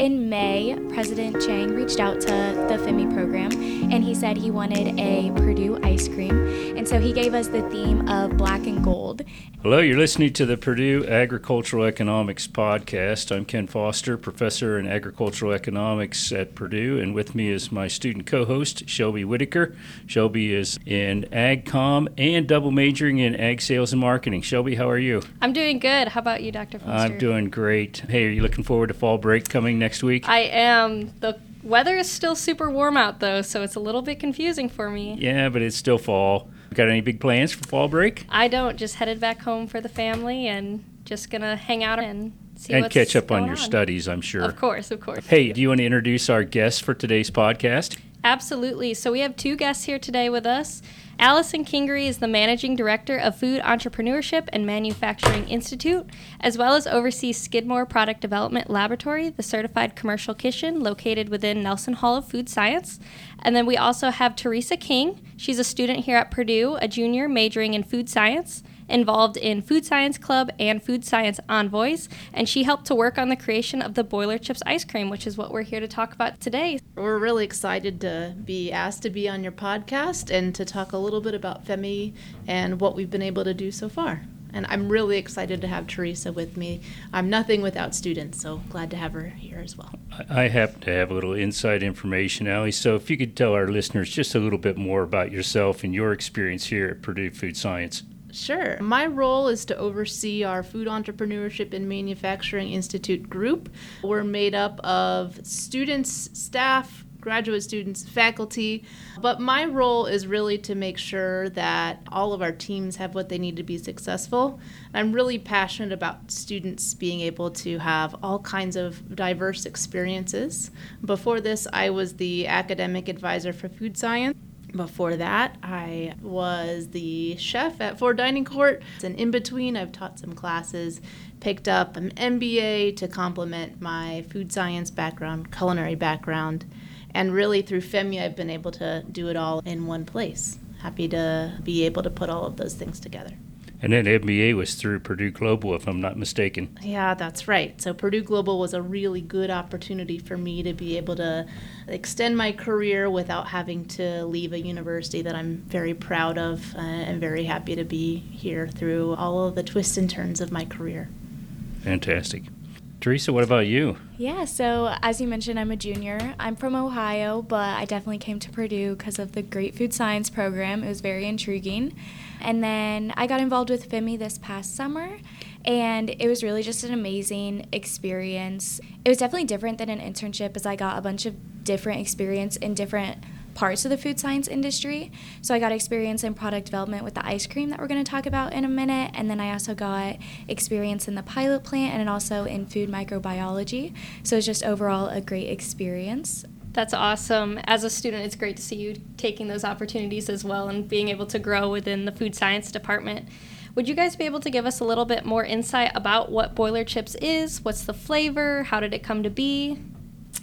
In May, President Chang reached out to the FEMI program and he said he wanted a Purdue ice cream. And so he gave us the theme of black and gold. Hello, you're listening to the Purdue Agricultural Economics Podcast. I'm Ken Foster, professor in agricultural economics at Purdue, and with me is my student co host, Shelby Whitaker. Shelby is in AgCom and double majoring in ag sales and marketing. Shelby, how are you? I'm doing good. How about you, Dr. Foster? I'm doing great. Hey, are you looking forward to fall break coming next week? I am. The weather is still super warm out, though, so it's a little bit confusing for me. Yeah, but it's still fall. Got any big plans for fall break? I don't. Just headed back home for the family and just gonna hang out and see and catch up on your studies, I'm sure. Of course, of course. Hey, do you want to introduce our guests for today's podcast? Absolutely. So we have two guests here today with us. Allison Kingery is the managing director of Food Entrepreneurship and Manufacturing Institute, as well as oversees Skidmore Product Development Laboratory, the certified commercial kitchen located within Nelson Hall of Food Science. And then we also have Teresa King. She's a student here at Purdue, a junior majoring in food science involved in Food Science Club and Food Science Envoys, and she helped to work on the creation of the Boiler Chips ice cream, which is what we're here to talk about today. We're really excited to be asked to be on your podcast and to talk a little bit about FEMI and what we've been able to do so far. And I'm really excited to have Teresa with me. I'm nothing without students, so glad to have her here as well. I I happen to have a little inside information, Allie. So if you could tell our listeners just a little bit more about yourself and your experience here at Purdue Food Science. Sure. My role is to oversee our Food Entrepreneurship and Manufacturing Institute group. We're made up of students, staff, graduate students, faculty, but my role is really to make sure that all of our teams have what they need to be successful. I'm really passionate about students being able to have all kinds of diverse experiences. Before this, I was the academic advisor for food science. Before that, I was the chef at Ford Dining Court. And in between, I've taught some classes, picked up an MBA to complement my food science background, culinary background, and really through FEMI, I've been able to do it all in one place. Happy to be able to put all of those things together. And then MBA was through Purdue Global, if I'm not mistaken. Yeah, that's right. So Purdue Global was a really good opportunity for me to be able to extend my career without having to leave a university that I'm very proud of uh, and very happy to be here through all of the twists and turns of my career. Fantastic. Teresa, what about you? Yeah, so as you mentioned, I'm a junior. I'm from Ohio, but I definitely came to Purdue because of the great food science program. It was very intriguing. And then I got involved with FEMI this past summer, and it was really just an amazing experience. It was definitely different than an internship as I got a bunch of different experience in different parts of the food science industry. So I got experience in product development with the ice cream that we're going to talk about in a minute, and then I also got experience in the pilot plant and also in food microbiology. So it's just overall a great experience. That's awesome. As a student, it's great to see you taking those opportunities as well and being able to grow within the food science department. Would you guys be able to give us a little bit more insight about what Boiler Chips is? What's the flavor? How did it come to be?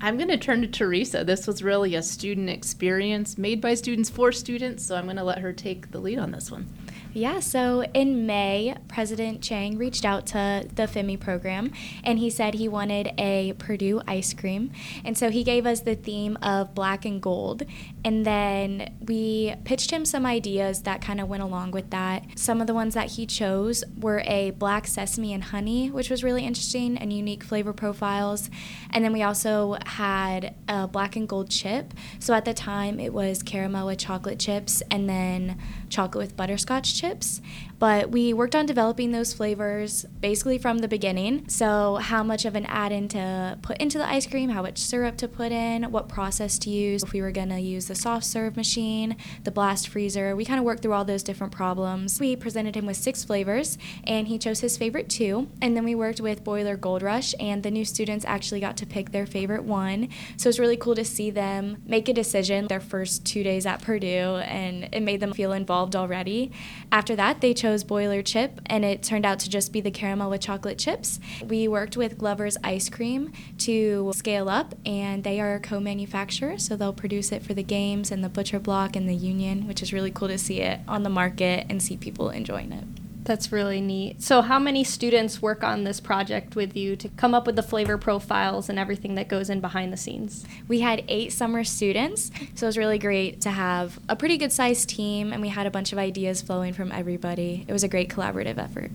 I'm going to turn to Teresa. This was really a student experience made by students for students, so I'm going to let her take the lead on this one. Yeah, so in May, President Chang reached out to the FEMI program and he said he wanted a Purdue ice cream. And so he gave us the theme of black and gold. And then we pitched him some ideas that kind of went along with that. Some of the ones that he chose were a black sesame and honey, which was really interesting and unique flavor profiles. And then we also had a black and gold chip. So at the time, it was caramel with chocolate chips and then chocolate with butterscotch chips relationships but we worked on developing those flavors basically from the beginning. So, how much of an add in to put into the ice cream, how much syrup to put in, what process to use, if we were going to use the soft serve machine, the blast freezer. We kind of worked through all those different problems. We presented him with six flavors, and he chose his favorite two. And then we worked with Boiler Gold Rush, and the new students actually got to pick their favorite one. So, it's really cool to see them make a decision their first two days at Purdue, and it made them feel involved already. After that, they chose Boiler Chip, and it turned out to just be the caramel with chocolate chips. We worked with Glover's Ice Cream to scale up, and they are a co manufacturer, so they'll produce it for the games and the Butcher Block and the Union, which is really cool to see it on the market and see people enjoying it. That's really neat. So, how many students work on this project with you to come up with the flavor profiles and everything that goes in behind the scenes? We had eight summer students, so it was really great to have a pretty good sized team, and we had a bunch of ideas flowing from everybody. It was a great collaborative effort.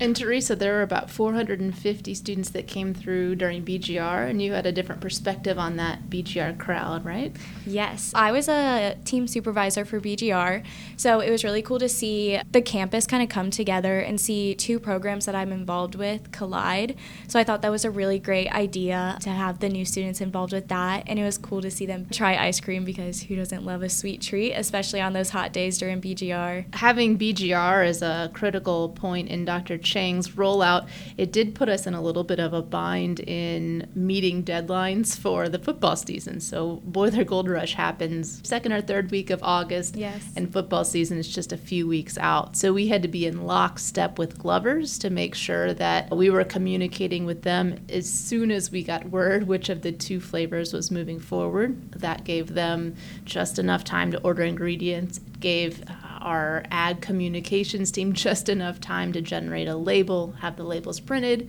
And Teresa, there were about 450 students that came through during BGR, and you had a different perspective on that BGR crowd, right? Yes. I was a team supervisor for BGR, so it was really cool to see the campus kind of come together and see two programs that I'm involved with collide. So I thought that was a really great idea to have the new students involved with that, and it was cool to see them try ice cream because who doesn't love a sweet treat, especially on those hot days during BGR? Having BGR as a critical point in Dr. Chang's rollout, it did put us in a little bit of a bind in meeting deadlines for the football season. So Boiler Gold Rush happens second or third week of August, Yes. and football season is just a few weeks out. So we had to be in lockstep with Glovers to make sure that we were communicating with them as soon as we got word which of the two flavors was moving forward. That gave them just enough time to order ingredients. It gave uh, our ag communications team just enough time to generate a label, have the labels printed.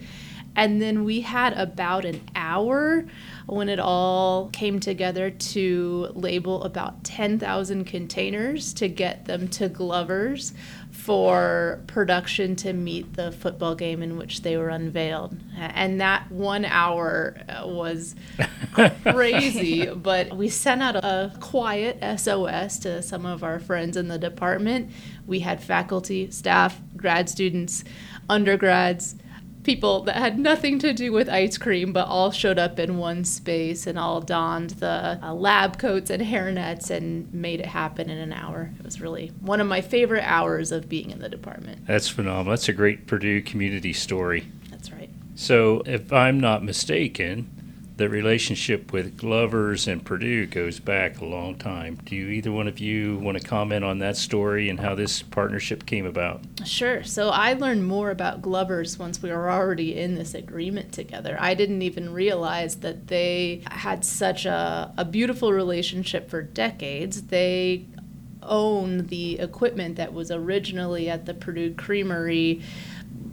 And then we had about an hour when it all came together to label about 10,000 containers to get them to Glover's for production to meet the football game in which they were unveiled. And that one hour uh, was crazy, but we sent out a quiet SOS to some of our friends in the department. We had faculty, staff, grad students, undergrads, people that had nothing to do with ice cream, but all showed up in one space and all donned the uh, lab coats and hairnets and made it happen in an hour. It was really one of my favorite hours of being in the department. That's phenomenal. That's a great Purdue community story. That's right. So, if I'm not mistaken, the relationship with Glovers and Purdue goes back a long time. Do you either one of you want to comment on that story and how this partnership came about? Sure. So I learned more about Glovers once we were already in this agreement together. I didn't even realize that they had such a, a beautiful relationship for decades. They own the equipment that was originally at the Purdue Creamery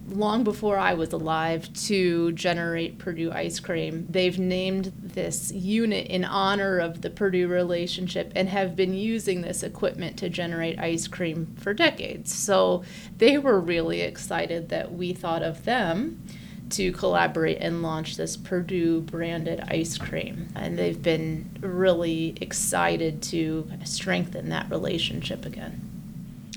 long before I was alive to generate Purdue ice cream. They've named this unit in honor of the Purdue relationship and have been using this equipment to generate ice cream for decades. So they were really excited that we thought of them to collaborate and launch this Purdue branded ice cream. And they've been really excited to strengthen that relationship again.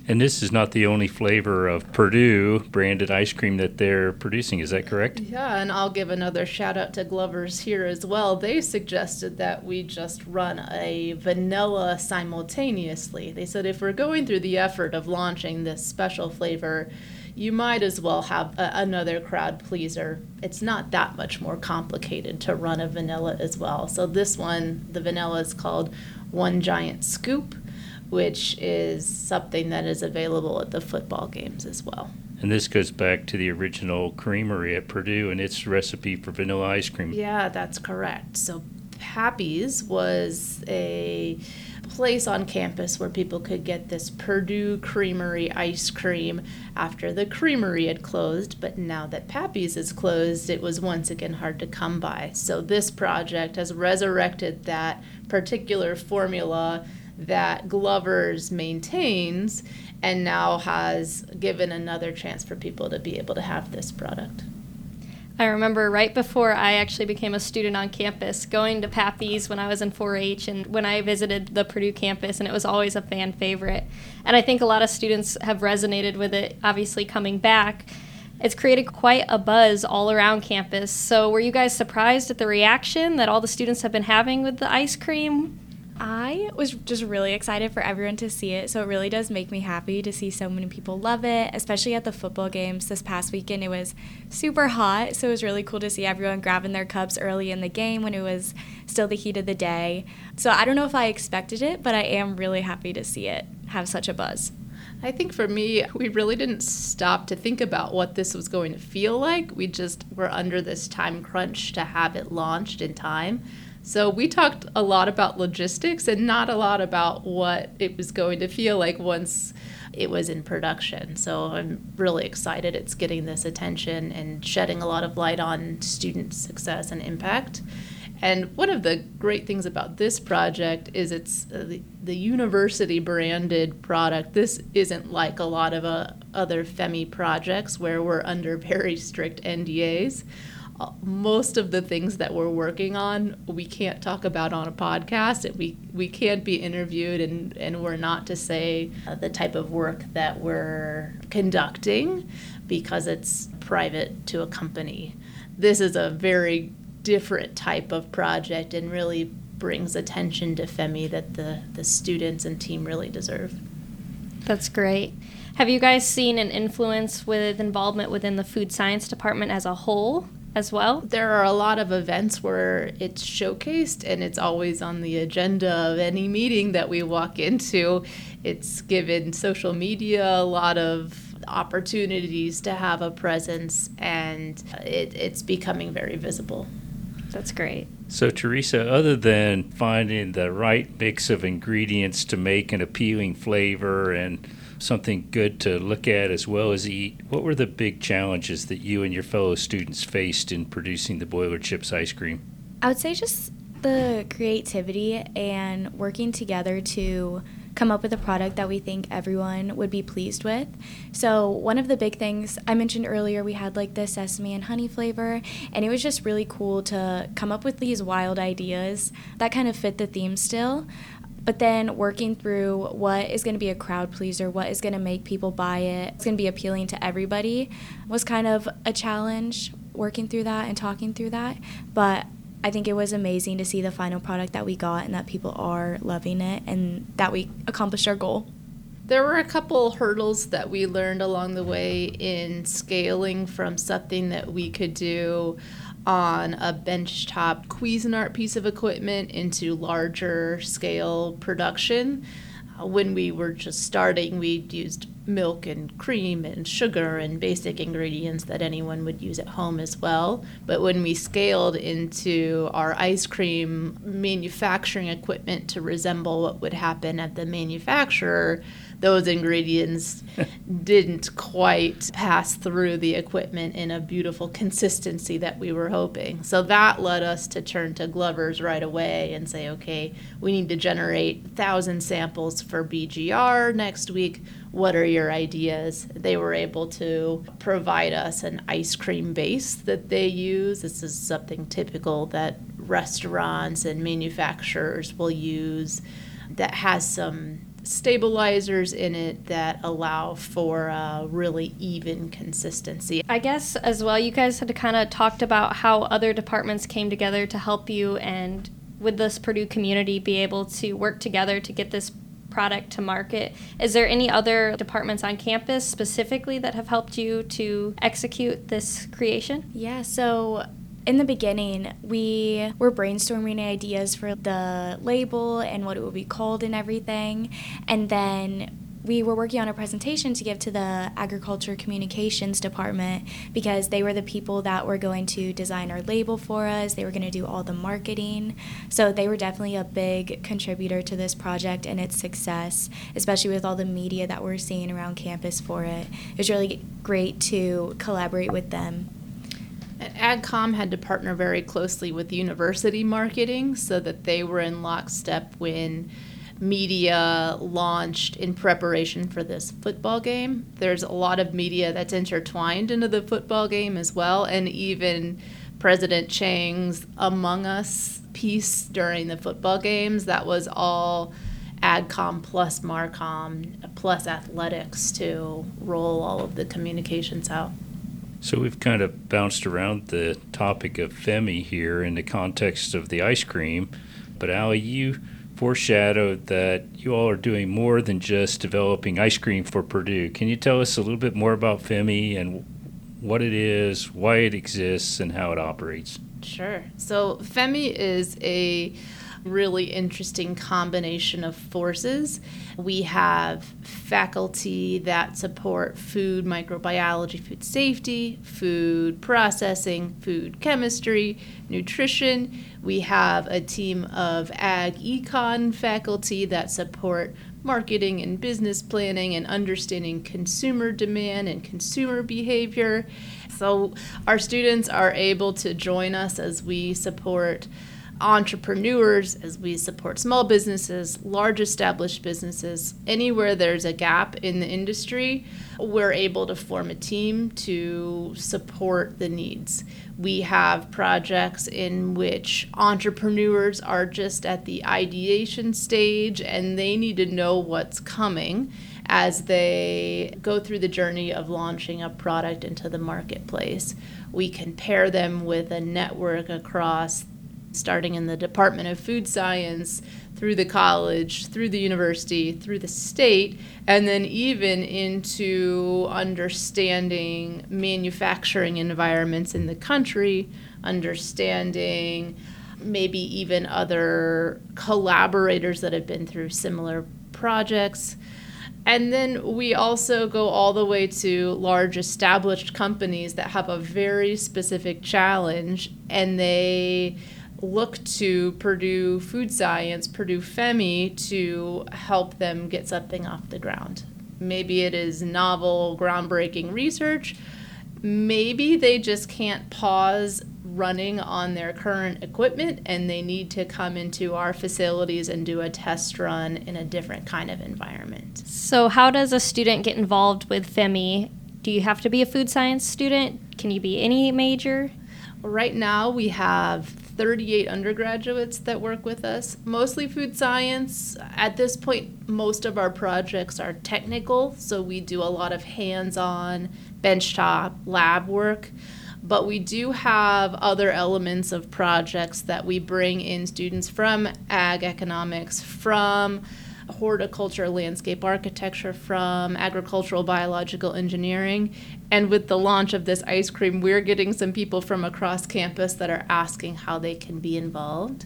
And this is not the only flavor of Purdue branded ice cream that they're producing, is that correct? Yeah, and I'll give another shout out to Glover's here as well. They suggested that we just run a vanilla simultaneously. They said if we're going through the effort of launching this special flavor, you might as well have a, another crowd pleaser. It's not that much more complicated to run a vanilla as well. So this one, the vanilla is called One Giant Scoop, which is something that is available at the football games as well. And this goes back to the original creamery at Purdue and its recipe for vanilla ice cream. Yeah, that's correct. So Pappy's was a place on campus where people could get this Purdue Creamery ice cream after the creamery had closed, but now that Pappy's is closed, it was once again hard to come by. So this project has resurrected that particular formula that Glover's maintains and now has given another chance for people to be able to have this product. I remember right before I actually became a student on campus, going to Pappy's when I was in 4 H and when I visited the Purdue campus, and it was always a fan favorite. And I think a lot of students have resonated with it, obviously, coming back. It's created quite a buzz all around campus. So, were you guys surprised at the reaction that all the students have been having with the ice cream? I was just really excited for everyone to see it. So it really does make me happy to see so many people love it, especially at the football games this past weekend. It was super hot, so it was really cool to see everyone grabbing their cups early in the game when it was still the heat of the day. So I don't know if I expected it, but I am really happy to see it have such a buzz. I think for me, we really didn't stop to think about what this was going to feel like. We just were under this time crunch to have it launched in time. So we talked a lot about logistics and not a lot about what it was going to feel like once it was in production. So I'm really excited it's getting this attention and shedding a lot of light on student success and impact. And one of the great things about this project is it's uh, the, university branded product. This isn't like a lot of uh, other FEMI projects where we're under very strict NDAs. Most of the things that we're working on, we can't talk about on a podcast. We, we can't be interviewed, and, and we're not to say uh, the type of work that we're conducting because it's private to a company. This is a very different type of project and really brings attention to FEMI that the, the students and team really deserve. That's great. Have you guys seen an influence with involvement within the food science department as a whole as well? There are a lot of events where it's showcased and it's always on the agenda of any meeting that we walk into. It's given social media a lot of opportunities to have a presence and it, it's becoming very visible. That's great. So, Teresa, other than finding the right mix of ingredients to make an appealing flavor and something good to look at as well as eat, what were the big challenges that you and your fellow students faced in producing the Boiler Chips ice cream? I would say just the creativity and working together to come up with a product that we think everyone would be pleased with. So, one of the big things I mentioned earlier, we had like the sesame and honey flavor, and it was just really cool to come up with these wild ideas that kind of fit the theme still. But then working through what is going to be a crowd pleaser, what is going to make people buy it, it's going to be appealing to everybody was kind of a challenge working through that and talking through that. But I think it was amazing to see the final product that we got and that people are loving it and that we accomplished our goal. There were a couple hurdles that we learned along the way in scaling from something that we could do on a benchtop Cuisinart piece of equipment into larger scale production. Uh, when we were just starting, we used milk and cream and sugar and basic ingredients that anyone would use at home as well. But when we scaled into our ice cream manufacturing equipment to resemble what would happen at the manufacturer, those ingredients didn't quite pass through the equipment in a beautiful consistency that we were hoping. So that led us to turn to Glover's right away and say, okay, we need to generate 1,000 samples for BGR next week. What are your ideas? They were able to provide us an ice cream base that they use. This is something typical that restaurants and manufacturers will use that has some stabilizers in it that allow for a really even consistency. I guess as well, you guys had kind of talked about how other departments came together to help you and with this Purdue community be able to work together to get this product to market. Is there any other departments on campus specifically that have helped you to execute this creation? Yeah, so in the beginning, we were brainstorming ideas for the label and what it would be called and everything. And then we were working on a presentation to give to the agriculture communications department because they were the people that were going to design our label for us. They were going to do all the marketing. So they were definitely a big contributor to this project and its success, especially with all the media that we're seeing around campus for it. It was really great to collaborate with them. And AgCom had to partner very closely with university marketing so that they were in lockstep when media launched in preparation for this football game. There's a lot of media that's intertwined into the football game as well, and even President Chang's Among Us piece during the football games, that was all AgCom plus Marcom plus athletics to roll all of the communications out. So we've kind of bounced around the topic of FEMI here in the context of the ice cream, but Allie, you foreshadowed that you all are doing more than just developing ice cream for Purdue. Can you tell us a little bit more about FEMI and what it is, why it exists, and how it operates? Sure. So FEMI is a really interesting combination of forces. We have faculty that support food microbiology, food safety, food processing, food chemistry, nutrition. We have a team of ag econ faculty that support marketing and business planning and understanding consumer demand and consumer behavior. So, our students are able to join us as we support entrepreneurs, as we support small businesses, large established businesses. Anywhere there's a gap in the industry, we're able to form a team to support the needs. We have projects in which entrepreneurs are just at the ideation stage and they need to know what's coming as they go through the journey of launching a product into the marketplace. We can pair them with a network across starting in the Department of Food Science, through the college, through the university, through the state, and then even into understanding manufacturing environments in the country, understanding maybe even other collaborators that have been through similar projects. And then we also go all the way to large established companies that have a very specific challenge and they look to Purdue Food Science, Purdue FEMI to help them get something off the ground. Maybe it is novel, groundbreaking research. Maybe they just can't pause running on their current equipment and they need to come into our facilities and do a test run in a different kind of environment. So, how does a student get involved with FEMI? Do you have to be a food science student? Can you be any major? Right now, we have 38 undergraduates that work with us, mostly food science. At this point, most of our projects are technical, so we do a lot of hands on, benchtop, lab work. But we do have other elements of projects that we bring in students from ag economics, from horticulture, landscape architecture, from agricultural biological engineering. And with the launch of this ice cream, we're getting some people from across campus that are asking how they can be involved.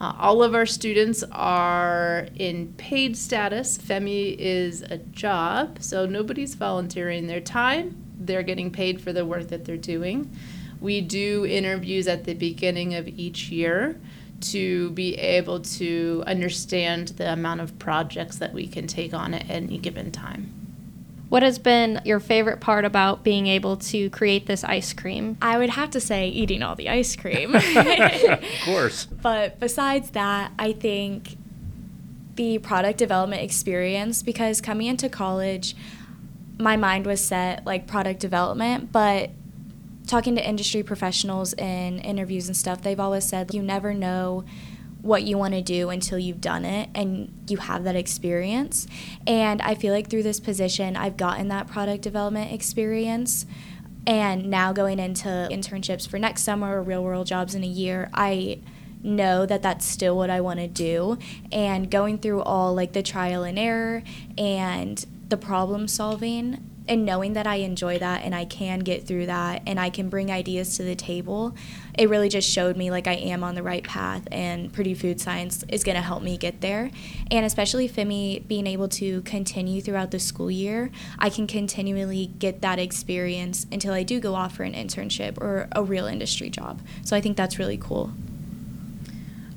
Uh, all of our students are in paid status. FEMI is a job, so nobody's volunteering their time. They're getting paid for the work that they're doing. We do interviews at the beginning of each year to be able to understand the amount of projects that we can take on at any given time. What has been your favorite part about being able to create this ice cream? I would have to say eating all the ice cream. of course. But besides that, I think the product development experience because coming into college, my mind was set like product development, but talking to industry professionals in interviews and stuff, they've always said you never know what you want to do until you've done it and you have that experience. And I feel like through this position, I've gotten that product development experience. And now going into internships for next summer or real world jobs in a year, I know that that's still what I want to do. And going through all like the trial and error and the problem solving and knowing that I enjoy that and I can get through that and I can bring ideas to the table, it really just showed me like I am on the right path and Purdue Food Science is going to help me get there. And especially FEMI being able to continue throughout the school year, I can continually get that experience until I do go off for an internship or a real industry job. So I think that's really cool.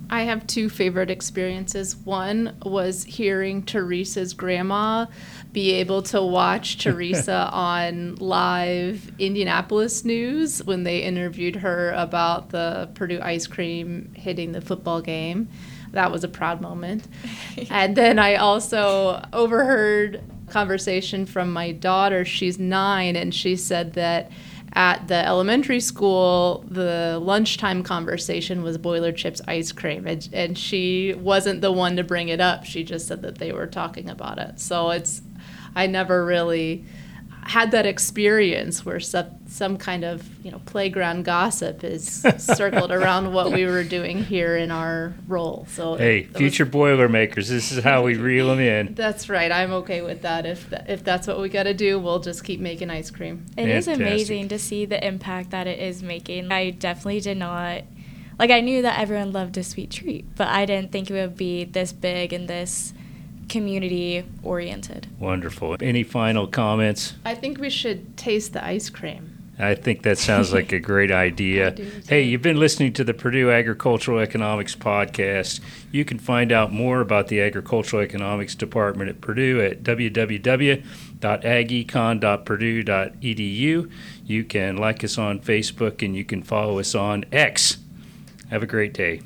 I have two favorite experiences. One was hearing Teresa's grandma be able to watch Teresa on live Indianapolis news when they interviewed her about the Purdue ice cream hitting the football game. That was a proud moment. and then I also overheard conversation from my daughter. She's 9 and she said that at the elementary school, the lunchtime conversation was boiler chips ice cream, and, and she wasn't the one to bring it up. She just said that they were talking about it. So it's, I never really had that experience where some, some kind of you know playground gossip is circled around what we were doing here in our role. So hey, it, future was, Boilermakers, this is how we reel them in. That's right. I'm okay with that. If th- if that's what we got to do, we'll just keep making ice cream. It Fantastic. is amazing to see the impact that it is making. I definitely did not like I knew that everyone loved a sweet treat, but I didn't think it would be this big and this community oriented. Wonderful. Any final comments? I think we should taste the ice cream. I think that sounds like a great idea. Hey, you've been listening to the Purdue Agricultural Economics Podcast. You can find out more about the Agricultural Economics Department at Purdue at www.agecon.purdue.edu. You can like us on Facebook and you can follow us on X. Have a great day.